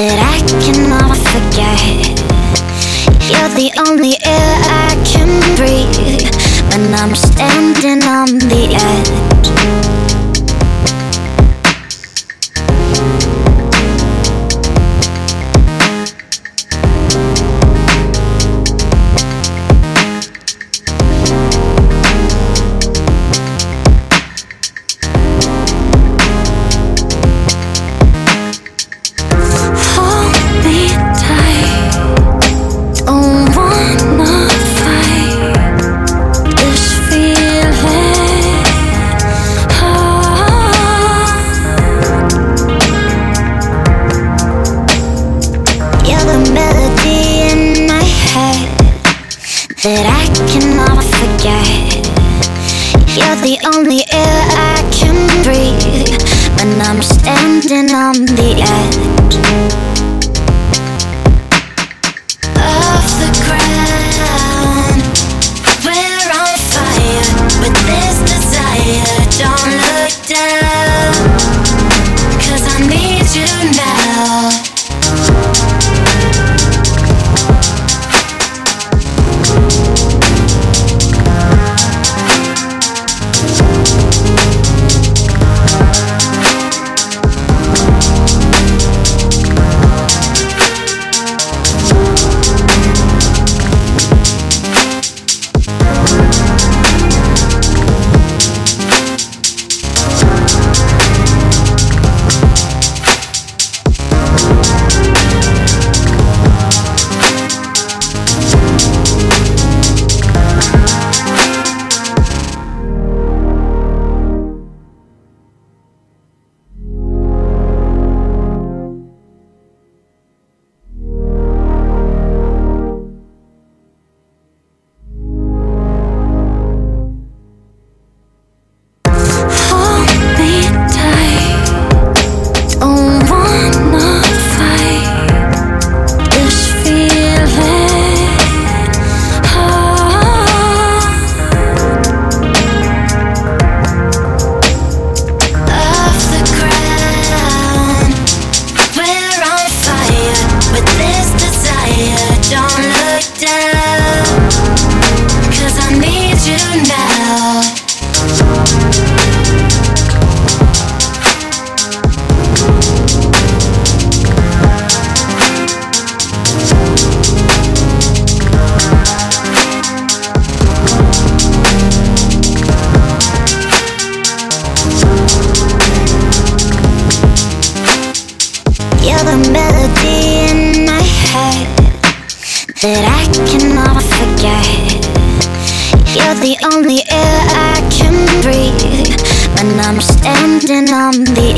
that I cannot forget. You're the only air I can breathe when I'm standing. That I cannot forget. You're the only air I can breathe when I'm standing on the edge of the ground. We're on fire with this desire. Don't look that I cannot forget. You're the only air I can breathe when I'm standing on the